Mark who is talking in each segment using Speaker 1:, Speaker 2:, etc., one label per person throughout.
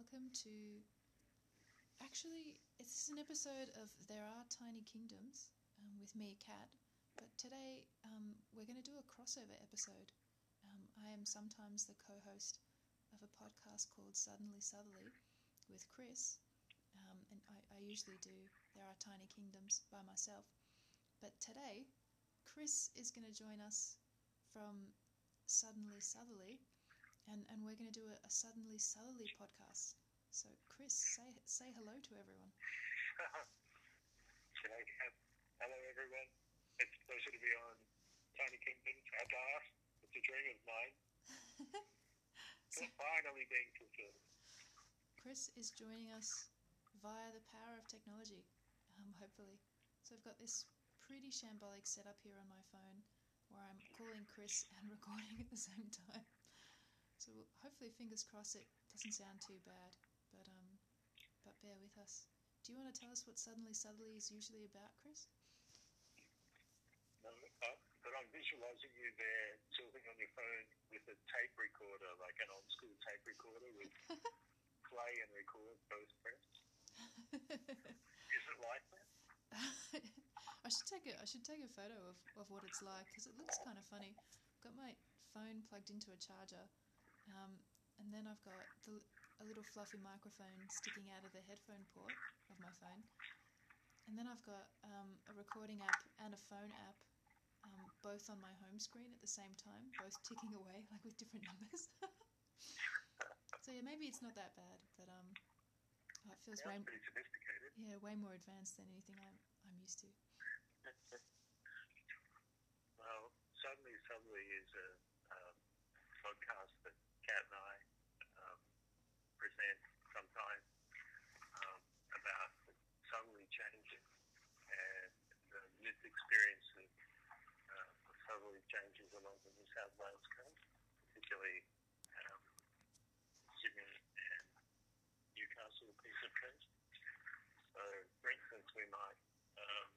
Speaker 1: welcome to. Actually, it's an episode of There Are Tiny Kingdoms um, with me, Kat. But today um, we're going to do a crossover episode. Um, I am sometimes the co host of a podcast called Suddenly Southerly with Chris, um, and I, I usually do There Are Tiny Kingdoms by myself. But today, Chris is going to join us from Suddenly Southerly, and, and we're going to do a, a Suddenly Southerly podcast. So, Chris, say say hello to everyone.
Speaker 2: Kat. Hello, everyone. It's a pleasure to be on Tiny Kingdoms at last. It's a dream of mine.
Speaker 1: So,
Speaker 2: finally being fulfilled.
Speaker 1: Chris is joining us via the power of technology, um, hopefully. So, I've got this pretty shambolic setup here on my phone where I'm calling Chris and recording at the same time. So, we'll- hopefully, fingers crossed, it doesn't sound too bad, but um, but bear with us. Do you want to tell us what Suddenly Southerly is usually about, Chris?
Speaker 2: No, uh, but I'm visualizing you there tilting on your phone with a tape recorder, like an old school tape recorder with play and record both pressed. Is it like that?
Speaker 1: I should take a I should take a photo of, of what it's like because it looks kind of funny. I've got my phone plugged into a charger, um, and then I've got the, a little fluffy microphone sticking out of the headphone port of my phone, and then I've got um, a recording app and a phone app, um, both on my home screen at the same time, both ticking away like with different numbers. so yeah, maybe it's not that bad, but um, oh, it feels way
Speaker 2: pretty sophisticated.
Speaker 1: yeah way more advanced than anything I'm I'm used to.
Speaker 2: Well, Suddenly Southerly is a um, podcast that Kat and I um, present sometimes um, about southerly changes and the lived experience of uh, southerly changes along the New South Wales coast, particularly um, Sydney and Newcastle piece of coast. So, for instance, we might um,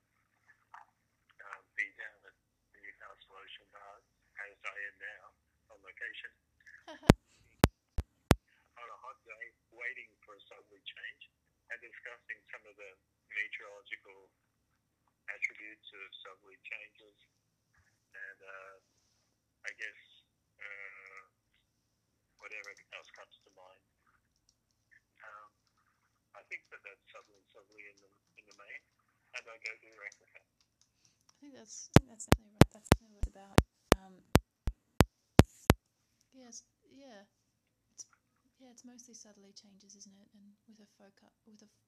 Speaker 2: um, be down at the Newcastle Ocean Baths, as I am now, on location, on a hot day, waiting for a southerly change and discussing some of the meteorological attributes of southerly changes and uh, I guess uh, whatever else comes to mind. Um, I think that that's southerly southerly in the, in the main, and I go direct with that.
Speaker 1: I think that's I think that's definitely right. That's definitely what it's about. Um, yes, yeah, it's yeah, it's mostly southerly changes, isn't it? And with a focus with a f-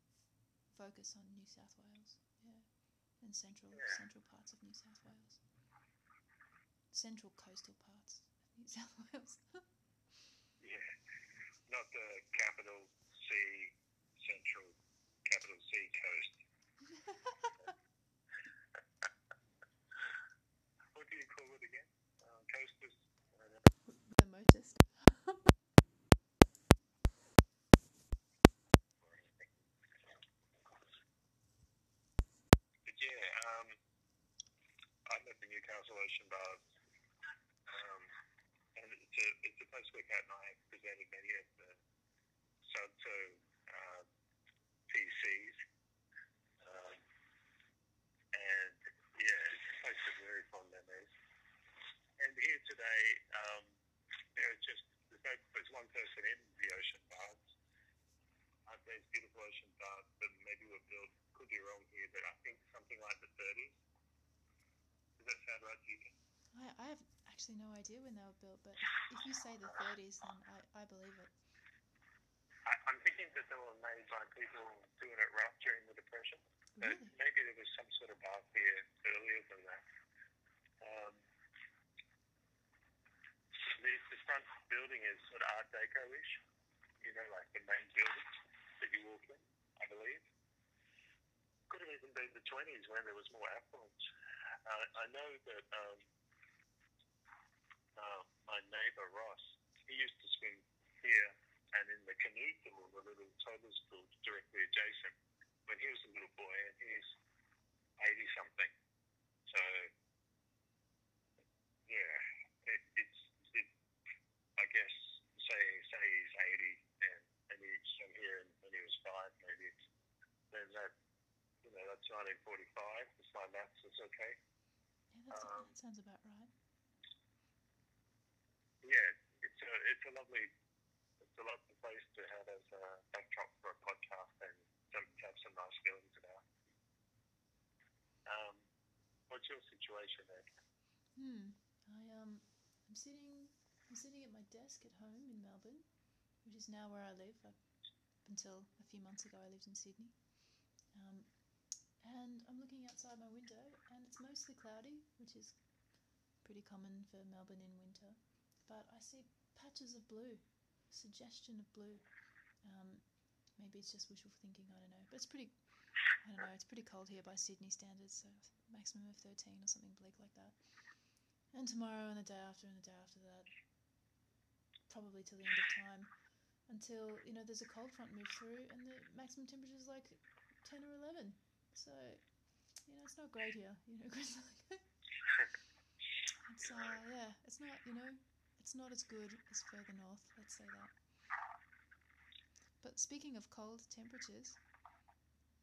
Speaker 1: focus on New South Wales, yeah, and central
Speaker 2: Yeah.
Speaker 1: central parts of New South Wales, central coastal parts of New South Wales.
Speaker 2: Yeah, not the capital C central capital C coast. what do you call it again? Uh, coast is. Uh,
Speaker 1: the motist.
Speaker 2: or anything. But yeah, um, I'm at the Newcastle Ocean Baths, um, and it's a, it's a place where Kat and I have presented many of the SUDSO uh, PCs. Um, and yeah, it's a place of very fond memories. And here today, um, there's just there's, no, there's one person in the ocean baths. Uh, there's beautiful ocean baths that maybe were built, could be wrong here, but I think something like the 30s. Does that sound right to you?
Speaker 1: I, I have actually no idea when they were built, but if you say the 30s, then I, I believe it.
Speaker 2: I, I'm thinking that they were made by people doing it rough during the Depression. But
Speaker 1: Really?
Speaker 2: maybe there was some sort of bath here earlier than that. Um, the, the front building is sort of Art Deco-ish, you know, like the main building that you walk in, I believe. Could have even been the 20s when there was more affluence. Uh, I know that um, my neighbour Ross, he used to swim here and in the canoe pool, the little toddler's pool directly adjacent, when he was a little boy, and he's 80 something. So, yeah, it, it's, it, I guess, say say he's 80 and, and he's from here and when he was five, maybe, then that, you know, that's 1945, if my maths is okay.
Speaker 1: Yeah, um, that sounds about right.
Speaker 2: Yeah, it's a it's a lovely it's a lovely place to have as a backdrop for a podcast and some have some nice feelings about. Um, what's your situation there?
Speaker 1: Hmm. I um, I'm sitting, I'm sitting at my desk at home in Melbourne, which is now where I live. Like, until a few months ago, I lived in Sydney. Um, and I'm looking outside my window, and it's mostly cloudy, which is pretty common for Melbourne in winter. But I see patches of blue, suggestion of blue. Um, maybe it's just wishful thinking. I don't know, but it's pretty. I don't know. It's pretty cold here by Sydney standards, so maximum of 13 or something bleak like that. And tomorrow and the day after and the day after that, probably till the end of time, until you know there's a cold front moves through and the maximum temperature is like 10 or 11. So you know it's not great here. You know, it's uh, yeah, it's not you know it's not as good as further north. Let's say that. But speaking of cold temperatures,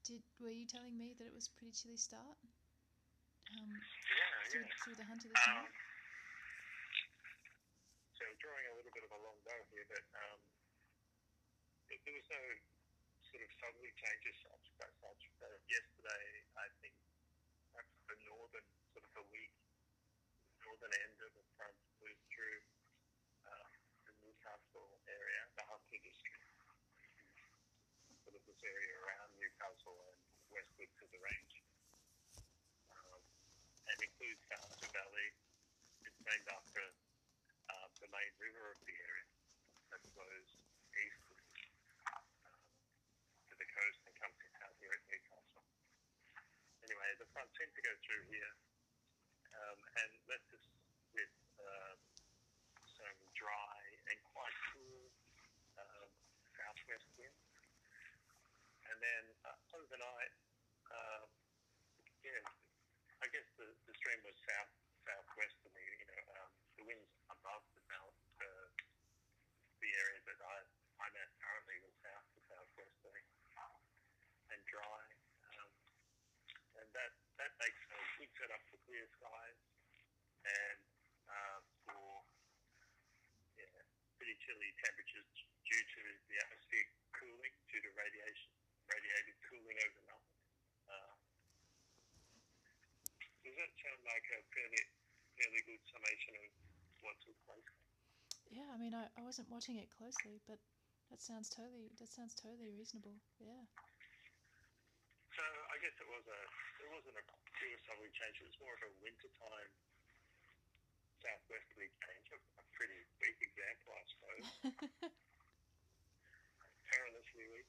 Speaker 1: did were you telling me that it was pretty chilly start? Um,
Speaker 2: Yeah,
Speaker 1: through,
Speaker 2: yeah.
Speaker 1: through the hunt of the snow?
Speaker 2: Um, so drawing a little bit of a long bow here, but um, there was no sort of southerly change as such. As such. So yesterday, I think perhaps the northern sort of the weak northern end of the front moved through um, the Newcastle area, the Hunter district, sort of this area around Newcastle and westward to the range. Um, and includes Hunter Valley. It's named after um, the main river of the area that flows eastward um, to the coast and comes out here at Newcastle. Anyway, the front seemed to go through here um, and left us with um, some dry and quite cool um, southwest winds. And then uh, overnight, um, yeah, I guess the, the stream was south southwesterly. You know, um, the winds above the mount, uh, the area that I, I'm at currently was south to southwesterly and dry, um, and that that makes a good setup for clear skies and uh, for yeah, pretty chilly temperatures due to the atmosphere cooling due to radiation radiative cooling overnight. Uh, does that sound like a fairly, fairly good summation of what took place?
Speaker 1: Yeah, I mean, I, I wasn't watching it closely, but that sounds totally that sounds totally reasonable. Yeah.
Speaker 2: So I guess it was a it wasn't a pure southerly change. It was more of a wintertime southwesterly change. A, a pretty weak example, I suppose. perilously weak.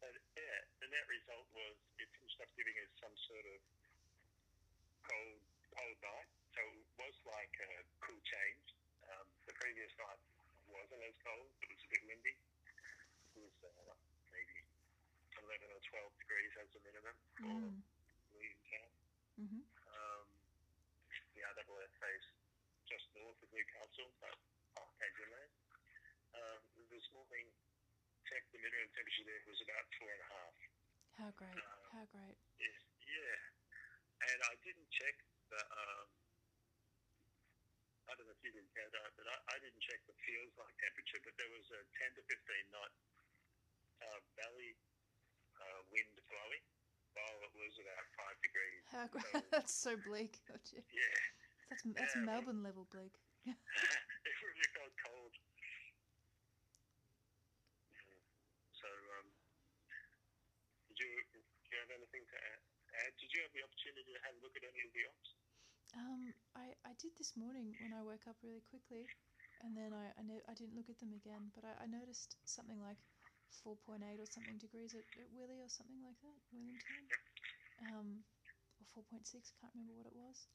Speaker 2: But yeah, the net result was it finished up giving us some sort of cold cold night. So it was like a cool change. Um, the previous night wasn't as cold. It was a bit windy. It was uh, maybe 11 or 12 degrees as a minimum
Speaker 1: Mm.
Speaker 2: Williamtown.
Speaker 1: Mhm.
Speaker 2: Um, the RAAF base just north of Newcastle, but Arcade Inland. Um, this morning, check the minimum temperature there was about four and a half.
Speaker 1: How great!
Speaker 2: Uh,
Speaker 1: How great!
Speaker 2: Yeah. And I didn't check the. Um, I don't know if you didn't get that, but I, I didn't check the feels like temperature, but there was a 10 to 15 knot uh, valley uh, wind blowing while it was about five degrees.
Speaker 1: How great!
Speaker 2: So,
Speaker 1: that's so bleak. Oh,
Speaker 2: yeah,
Speaker 1: That's that's
Speaker 2: Yeah.
Speaker 1: Melbourne level bleak.
Speaker 2: it really felt cold. Yeah. So, um, did you, do you have anything to add? add? Did you have the opportunity to have a look at any of the ops?
Speaker 1: Um, I, I did this morning when I woke up really quickly, and then I I, ne- I didn't look at them again. But I, I noticed something like four point eight or something degrees at, at Willie or something like that, Williamtown. Um, or four point six. Can't remember what it was.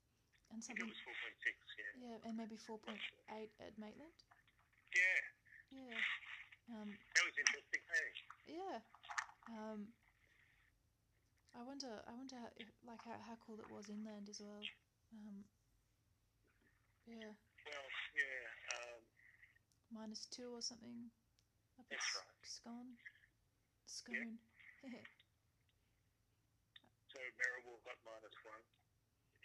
Speaker 1: And
Speaker 2: I think
Speaker 1: something.
Speaker 2: it was 4.6, yeah.
Speaker 1: Yeah, and maybe four point eight at Maitland.
Speaker 2: Yeah,
Speaker 1: Yeah. Um,
Speaker 2: that was interesting, hey?
Speaker 1: yeah. Um, I wonder. I wonder how, like how, how cool it was inland as well. Um, yeah.
Speaker 2: Well, yeah. Um,
Speaker 1: Minus two or something. Up
Speaker 2: that's right.
Speaker 1: Scone. Scone. Yep.
Speaker 2: so Merriwa got minus one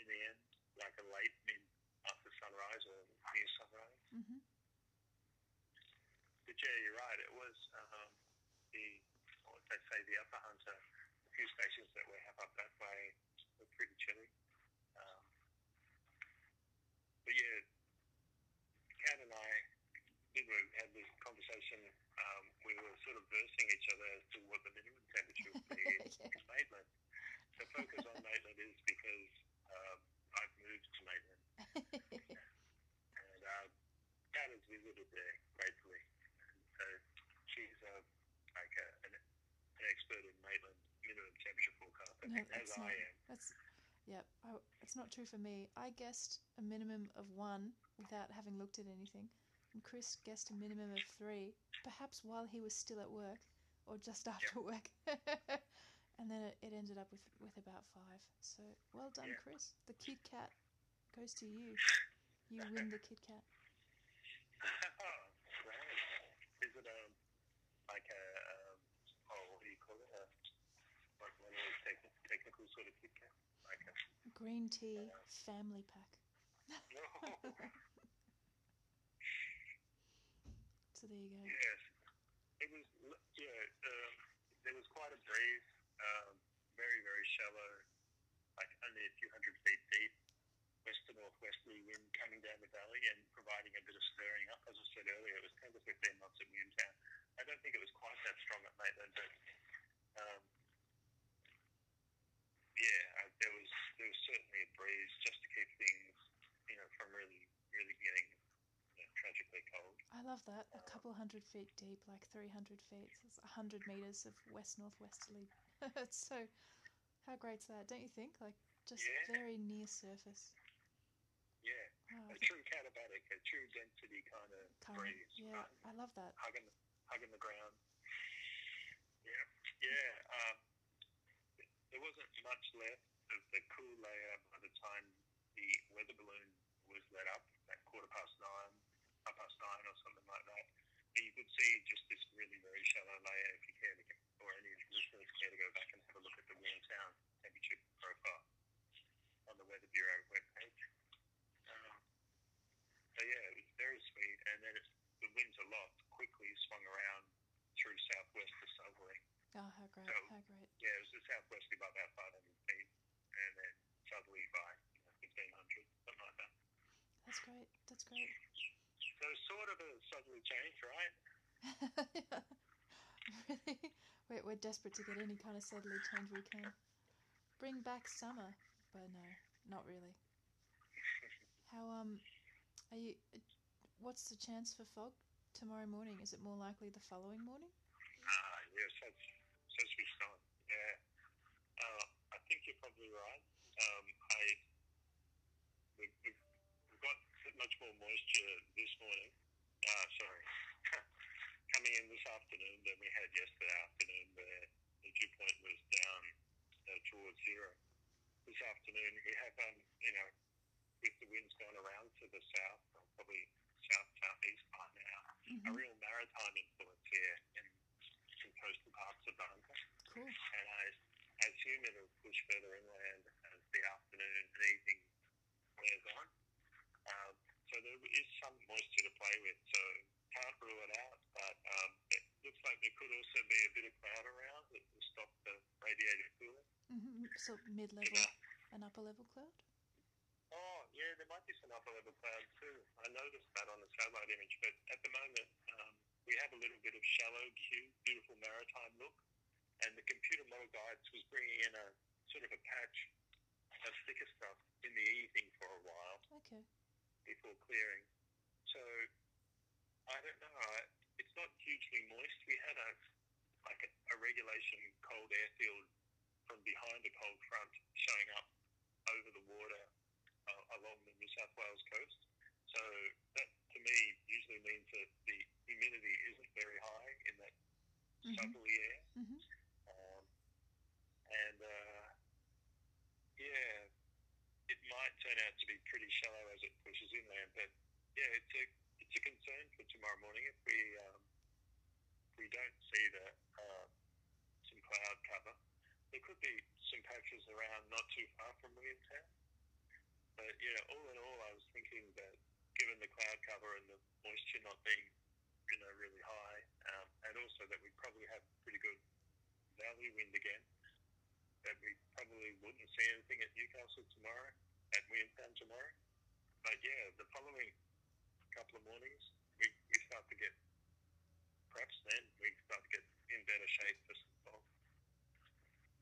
Speaker 2: in the end, like a late mid after sunrise or near sunrise.
Speaker 1: Mm-hmm.
Speaker 2: But yeah, you're right. It was um, the, what they say, the upper hunter, a few stations that we have up that way were pretty chilly. Other as to what the minimum temperature would be in,
Speaker 1: Okay.
Speaker 2: in Maitland. The focus on Maitland is because um, I've moved to Maitland and uh, Kat has visited there gratefully. And so she's uh, like a, an, an expert in Maitland minimum temperature forecasting,
Speaker 1: No,
Speaker 2: as
Speaker 1: it's
Speaker 2: I am.
Speaker 1: That's, yep. I, it's not true for me. I guessed a minimum of one without having looked at anything, and Chris guessed a minimum of three, perhaps while he was still at work or just after work. and then it, it ended up with with about five. So well done,
Speaker 2: Yeah.
Speaker 1: Chris. The Kit Kat goes to you. You win the Kit Kat.
Speaker 2: Is it um like a um, oh what do you call it? Uh, like one of those techni- technical sort of Kit Kat? Like a
Speaker 1: Green tea family pack.
Speaker 2: no.
Speaker 1: There you go.
Speaker 2: yes. It was yeah. Um, there was quite a breeze. Um, very very shallow, like only a few hundred feet deep. West to northwesterly wind coming down the valley and providing a bit of stirring up. As I said earlier, it was 10 to 15 knots at Moontown. I don't think it was quite that strong at Maitland, but um, yeah, uh, there was there was certainly a breeze just to keep things, you know, from really really getting you know, tragically cold.
Speaker 1: I love that. A couple hundred feet deep, like 300 feet. It's 100 meters of west northwesterly. it's so. How great's that, don't you think? Like, just
Speaker 2: Yeah.
Speaker 1: very near surface.
Speaker 2: Yeah,
Speaker 1: Wow,
Speaker 2: a true katabatic, a true density kind of
Speaker 1: current.
Speaker 2: breeze,
Speaker 1: Yeah,
Speaker 2: right?
Speaker 1: I love that.
Speaker 2: hugging hugging the ground. Yeah, yeah. Um, there wasn't much left of the cool layer by the time the weather balloon was let up at quarter past nine, half past nine, or something like that. But you could see just this really very shallow layer. If you care to get, or any of the listeners care to go back and have a look at the Williamtown temperature profile on the Weather Bureau webpage. Um, so yeah, it was very sweet, and then the winds a lot quickly swung around through southwest to southerly.
Speaker 1: Oh, how great.
Speaker 2: So-
Speaker 1: How great.
Speaker 2: Yeah, it was the southwesterly by about 500 feet, and then southerly by you know, 1500, something like that.
Speaker 1: That's great. That's great.
Speaker 2: So sort of a southerly change, right?
Speaker 1: really? We're, we're desperate to get any kind of southerly change we can. Bring back summer. But no, not really. How, um, are you. What's the chance for fog tomorrow morning? Is it more likely the following morning?
Speaker 2: Ah, yes, that's so switched on. Yeah, uh, I think you're probably right. Um, I much more moisture this morning. Ah, sorry, coming in this afternoon than we had yesterday afternoon, where the dew point was down uh, towards zero. This afternoon we have, um, you know, with the winds going around to the south, probably south southeast by now, a
Speaker 1: Mm-hmm.
Speaker 2: real maritime influence here in some coastal parts of Barnca.
Speaker 1: Cool.
Speaker 2: And I, I assume it'll push further inland as the afternoon and evening wears on. Um, so there is some moisture to play with, so can't rule it out. But um, it looks like there could also be a bit of cloud around that will stop the radiative cooling.
Speaker 1: hmm So mid level and upper level cloud?
Speaker 2: Oh, yeah, there might be some upper level clouds too. I noticed that on the satellite image, but at the moment um, we have a little bit of shallow Cu, beautiful maritime look, and the computer model guides was bringing in a sort of a patch of thicker stuff in the evening for a while
Speaker 1: Okay.
Speaker 2: Before clearing. So I don't know. It's not hugely moist. We had a like a, a regulation cold airfield from behind a cold front showing up over the water uh, along the New South Wales coast. So that to me usually means that the humidity isn't very high in that
Speaker 1: Mhm.
Speaker 2: southerly air.
Speaker 1: hmm
Speaker 2: Um, and uh, yeah, it might turn out to be pretty shallow as it pushes inland. But yeah, it's a it's a concern for tomorrow morning if we um, if we don't see that uh, some cloud cover. There could be some patches around not too far from Williamtown. But yeah, all in all, I was thinking that given the cloud cover and the moisture not being you know really high, um, and also that we probably have pretty good valley wind again, that we probably wouldn't see anything at Newcastle tomorrow, and we intend tomorrow. But yeah, the following couple of mornings, we, we start to get, perhaps then, we start to get in better shape for some golf.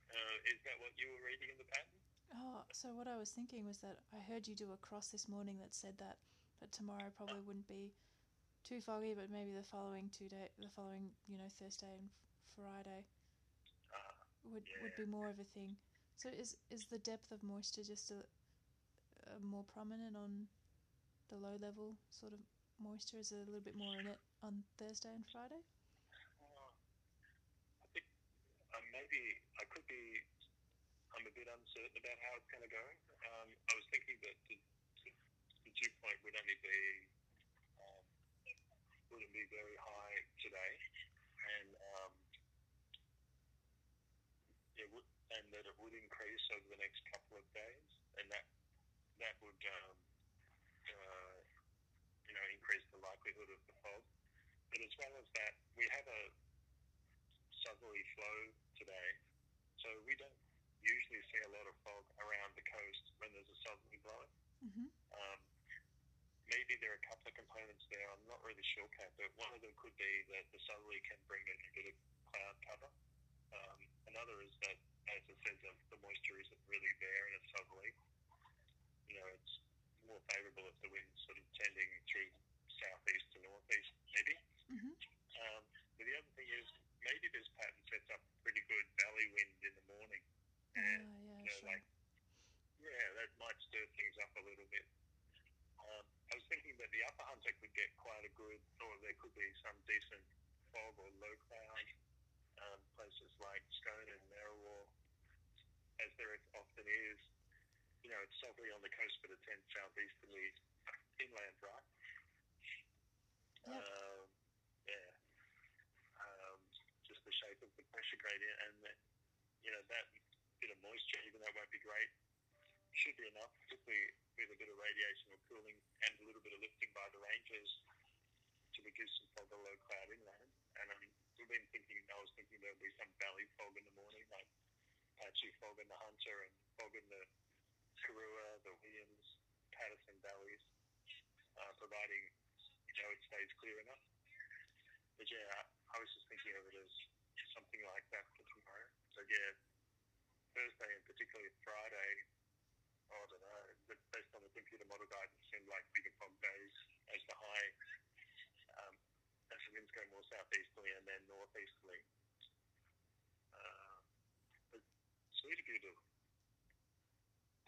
Speaker 2: Uh, is that what you were reading in the pattern?
Speaker 1: Oh, so what I was thinking was that I heard you do a cross this morning that said that, but tomorrow probably wouldn't be too foggy, but maybe the following two day, the following you know Thursday and Friday
Speaker 2: ah,
Speaker 1: would yeah. would be more of a thing. So is is the depth of moisture just a, a more prominent on the low level sort of moisture? Is a little bit more in it on Thursday and Friday?
Speaker 2: uh, I think um, maybe I could be. I'm a bit uncertain about how it's going to go. Um, I was thinking that the, the, the dew point would only be um, wouldn't be very high today, and um, it would, and that it would increase over the next couple of days, and that that would um, uh, you know increase the likelihood of the fog. But as well as that, we have a southerly flow today, so we don't usually see a lot of fog around the coast when there's a southerly blow.
Speaker 1: Mm-hmm.
Speaker 2: Um, maybe there are a couple of components there. I'm not really sure, Kat, but one of them could be that the southerly can bring in a bit of cloud cover. Um, another is that, as I said, the, the moisture isn't really there in a southerly. You know, it's more favourable if the wind's sort of tending through southeast to northeast, maybe.
Speaker 1: Mm-hmm.
Speaker 2: Um, but the other thing is maybe this pattern sets up pretty good valley wind in the morning.
Speaker 1: Ah,
Speaker 2: And
Speaker 1: yeah,
Speaker 2: you know,
Speaker 1: sure.
Speaker 2: like, yeah, that might stir things up a little bit. Um, I was thinking that the upper hunter could get quite a good, or there could be some decent fog or low cloud. Um, places like Scone and Narrawar, as there often is. You know, it's southerly on the coast, but it tends southeasterly inland, right?
Speaker 1: Yep.
Speaker 2: Um, yeah. Um, just the shape of the pressure gradient, and that, you know that bit of moisture, even though it won't be great, should be enough, particularly with a bit of radiation or cooling and a little bit of lifting by the ranges to produce some fog or low cloud inland. And um, we've been thinking, I was thinking there'll be some valley fog in the morning, like patchy fog in the Hunter and fog in the Karuah, the Williams, Paterson valleys, uh, providing you know it stays clear enough. But yeah, I was just thinking of it as something like that for tomorrow. So yeah, Thursday and particularly Friday, I don't know, but based on the computer model guidance, seemed like bigger fog days as the high, um, as the winds go more southeasterly and then northeasterly. Uh, but sweet of you to,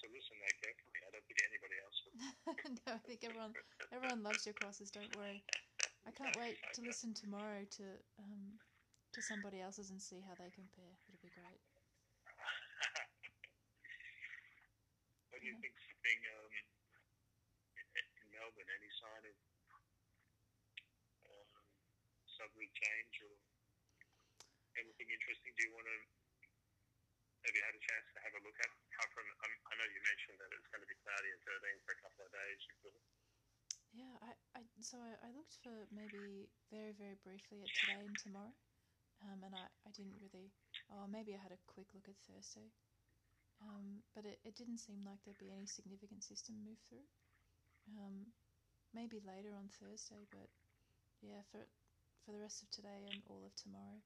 Speaker 2: to listen that carefully. I don't think anybody else would.
Speaker 1: no, I think everyone everyone loves your crosses. Don't worry. I can't wait to listen tomorrow to um, to somebody else's and see how they compare. It'll be great.
Speaker 2: what do you
Speaker 1: Yeah.
Speaker 2: think's being um, in Melbourne? Any sign of um, southerly change or anything interesting? Do you want to? Have you had a chance to have a look at? Apart from, um, I know you mentioned that it's going to be cloudy and 13 for a couple of days. You feel
Speaker 1: Yeah, I, I so I, I looked for maybe very very briefly at today and tomorrow, um, and I, I didn't really. Oh, maybe I had a quick look at Thursday, um, but it, it didn't seem like there'd be any significant system move through. Um, maybe later on Thursday, but yeah, for for the rest of today and all of tomorrow,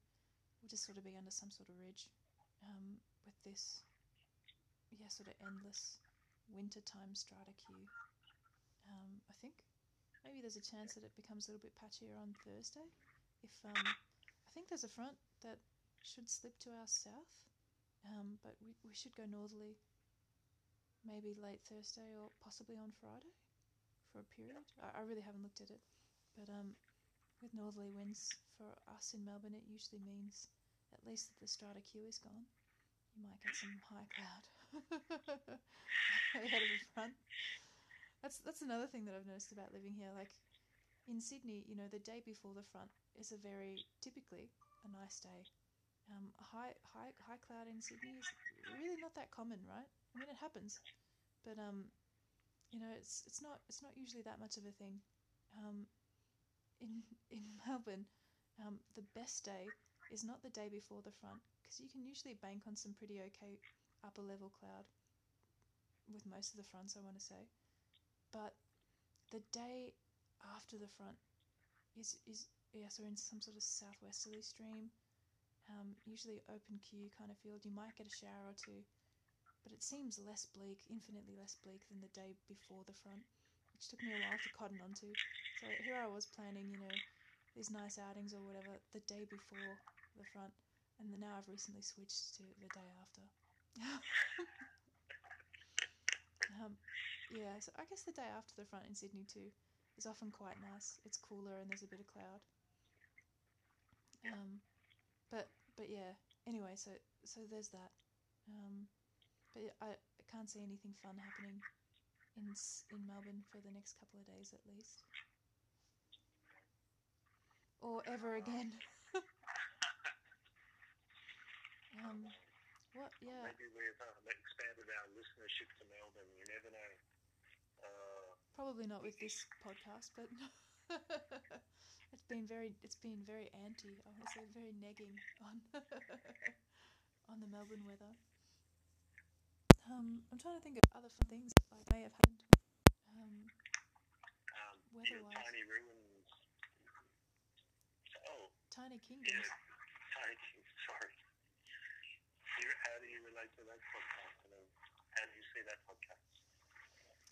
Speaker 1: we'll just sort of be under some sort of ridge, um, with this, yeah, sort of endless wintertime stratocu. Um, I think maybe there's a chance that it becomes a little bit patchier on Thursday. If um, I think there's a front that should slip to our south, um, but we, we should go northerly maybe late Thursday or possibly on Friday for a period. I, I really haven't looked at it, but um, with northerly winds for us in Melbourne, it usually means at least that the stratocu is gone. You might get some high cloud ahead of the front. That's that's another thing that I've noticed about living here. Like in Sydney, you know, the day before the front is a very typically a nice day. Um, high high high cloud in Sydney is really not that common, right? I mean, it happens, but um, you know, it's it's not it's not usually that much of a thing. Um, in in Melbourne, um, the best day is not the day before the front because you can usually bank on some pretty okay upper level cloud with most of the fronts. I want to say, but the day after the front is is yeah, so in some sort of southwesterly stream, um, usually open Cu kind of field. You might get a shower or two, but it seems less bleak, infinitely less bleak than the day before the front, which took me a while to cotton onto. So here I was planning, you know, these nice outings or whatever the day before the front, and now I've recently switched to the day after. um, yeah, so I guess the day after the front in Sydney too is often quite nice. It's cooler and there's a bit of cloud. Um, but but yeah. Anyway, so so there's that. Um, but I, I can't see anything fun happening in in Melbourne for the next couple of days at least, or ever again. um, what? Yeah.
Speaker 2: Maybe we've um, expanded our listenership to Melbourne. You never know. Uh,
Speaker 1: Probably not with this podcast, but it's been very it's been very anti. I want to say very negging on on the Melbourne weather. Um, I'm trying to think of other fun things that like, may have happened. Um,
Speaker 2: um,
Speaker 1: Weather-wise.
Speaker 2: tiny ruins. Oh,
Speaker 1: Tiny Kingdoms.
Speaker 2: tiny. Sorry. You, how do you relate to podcast? And how do you see that podcast?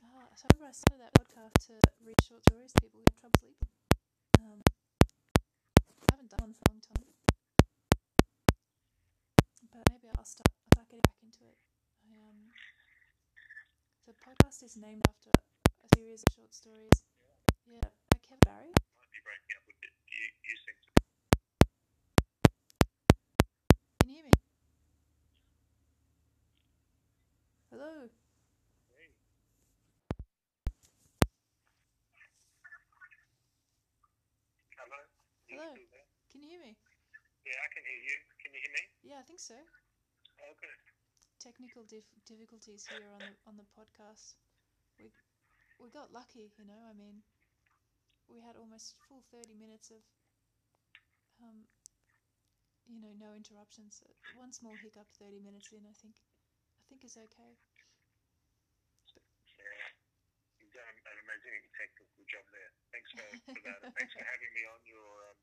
Speaker 1: Ah, so I remember I started that podcast to read short stories to people who have trouble sleeping. Um, I haven't done one for a long time, but maybe I'll start, I'll getting back into it. I, um, the podcast is named after a series of short stories. Yeah, by Kevin Barry.
Speaker 2: Might be breaking up a bit. You, you seem to
Speaker 1: Can you hear me? Hello.
Speaker 2: be. Hello? You
Speaker 1: Hello.
Speaker 2: still there?
Speaker 1: Can you hear me?
Speaker 2: Yeah, I can hear you. Can you hear me?
Speaker 1: Yeah, I think so.
Speaker 2: Oh, good.
Speaker 1: Technical dif- difficulties here on the on the podcast. We we got lucky, you know. I mean, we had almost full thirty minutes of, um, you know, no interruptions. Uh, One small hiccup, thirty minutes in, I think, I think is okay.
Speaker 2: Yeah. You've done an amazing technical job there. Thanks for, for that. Thanks for having me on your um,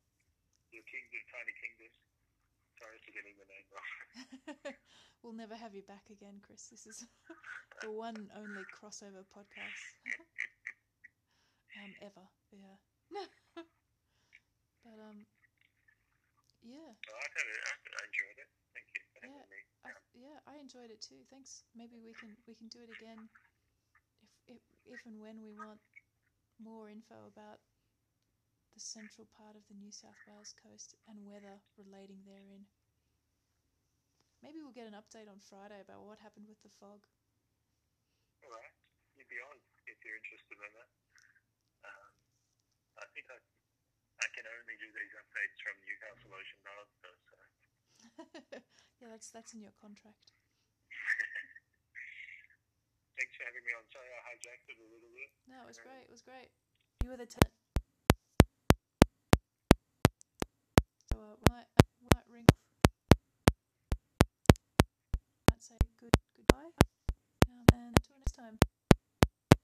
Speaker 2: your Kingdom, Tiny Kingdoms. Sorry for getting the name wrong.
Speaker 1: we'll never have you back again, Chris. This is the one only crossover podcast um, ever. Yeah. but um, yeah.
Speaker 2: So I, kind of, I, enjoyed it. Thank you for having
Speaker 1: Yeah,
Speaker 2: me.
Speaker 1: I, yeah, I enjoyed it too. Thanks. Maybe we can we can do it again, if if, if and when we want more info about the central part of the New South Wales coast and weather relating therein. Maybe we'll get an update on Friday about what happened with the fog.
Speaker 2: All right. You'd be on if you're interested in that. Um, I think I, I can only do these updates from Newcastle Ocean Road, though, so
Speaker 1: yeah, that's that's in your contract.
Speaker 2: thanks for having me on. Sorry I hijacked it a little bit.
Speaker 1: No, it was great. It was great. You were the talent what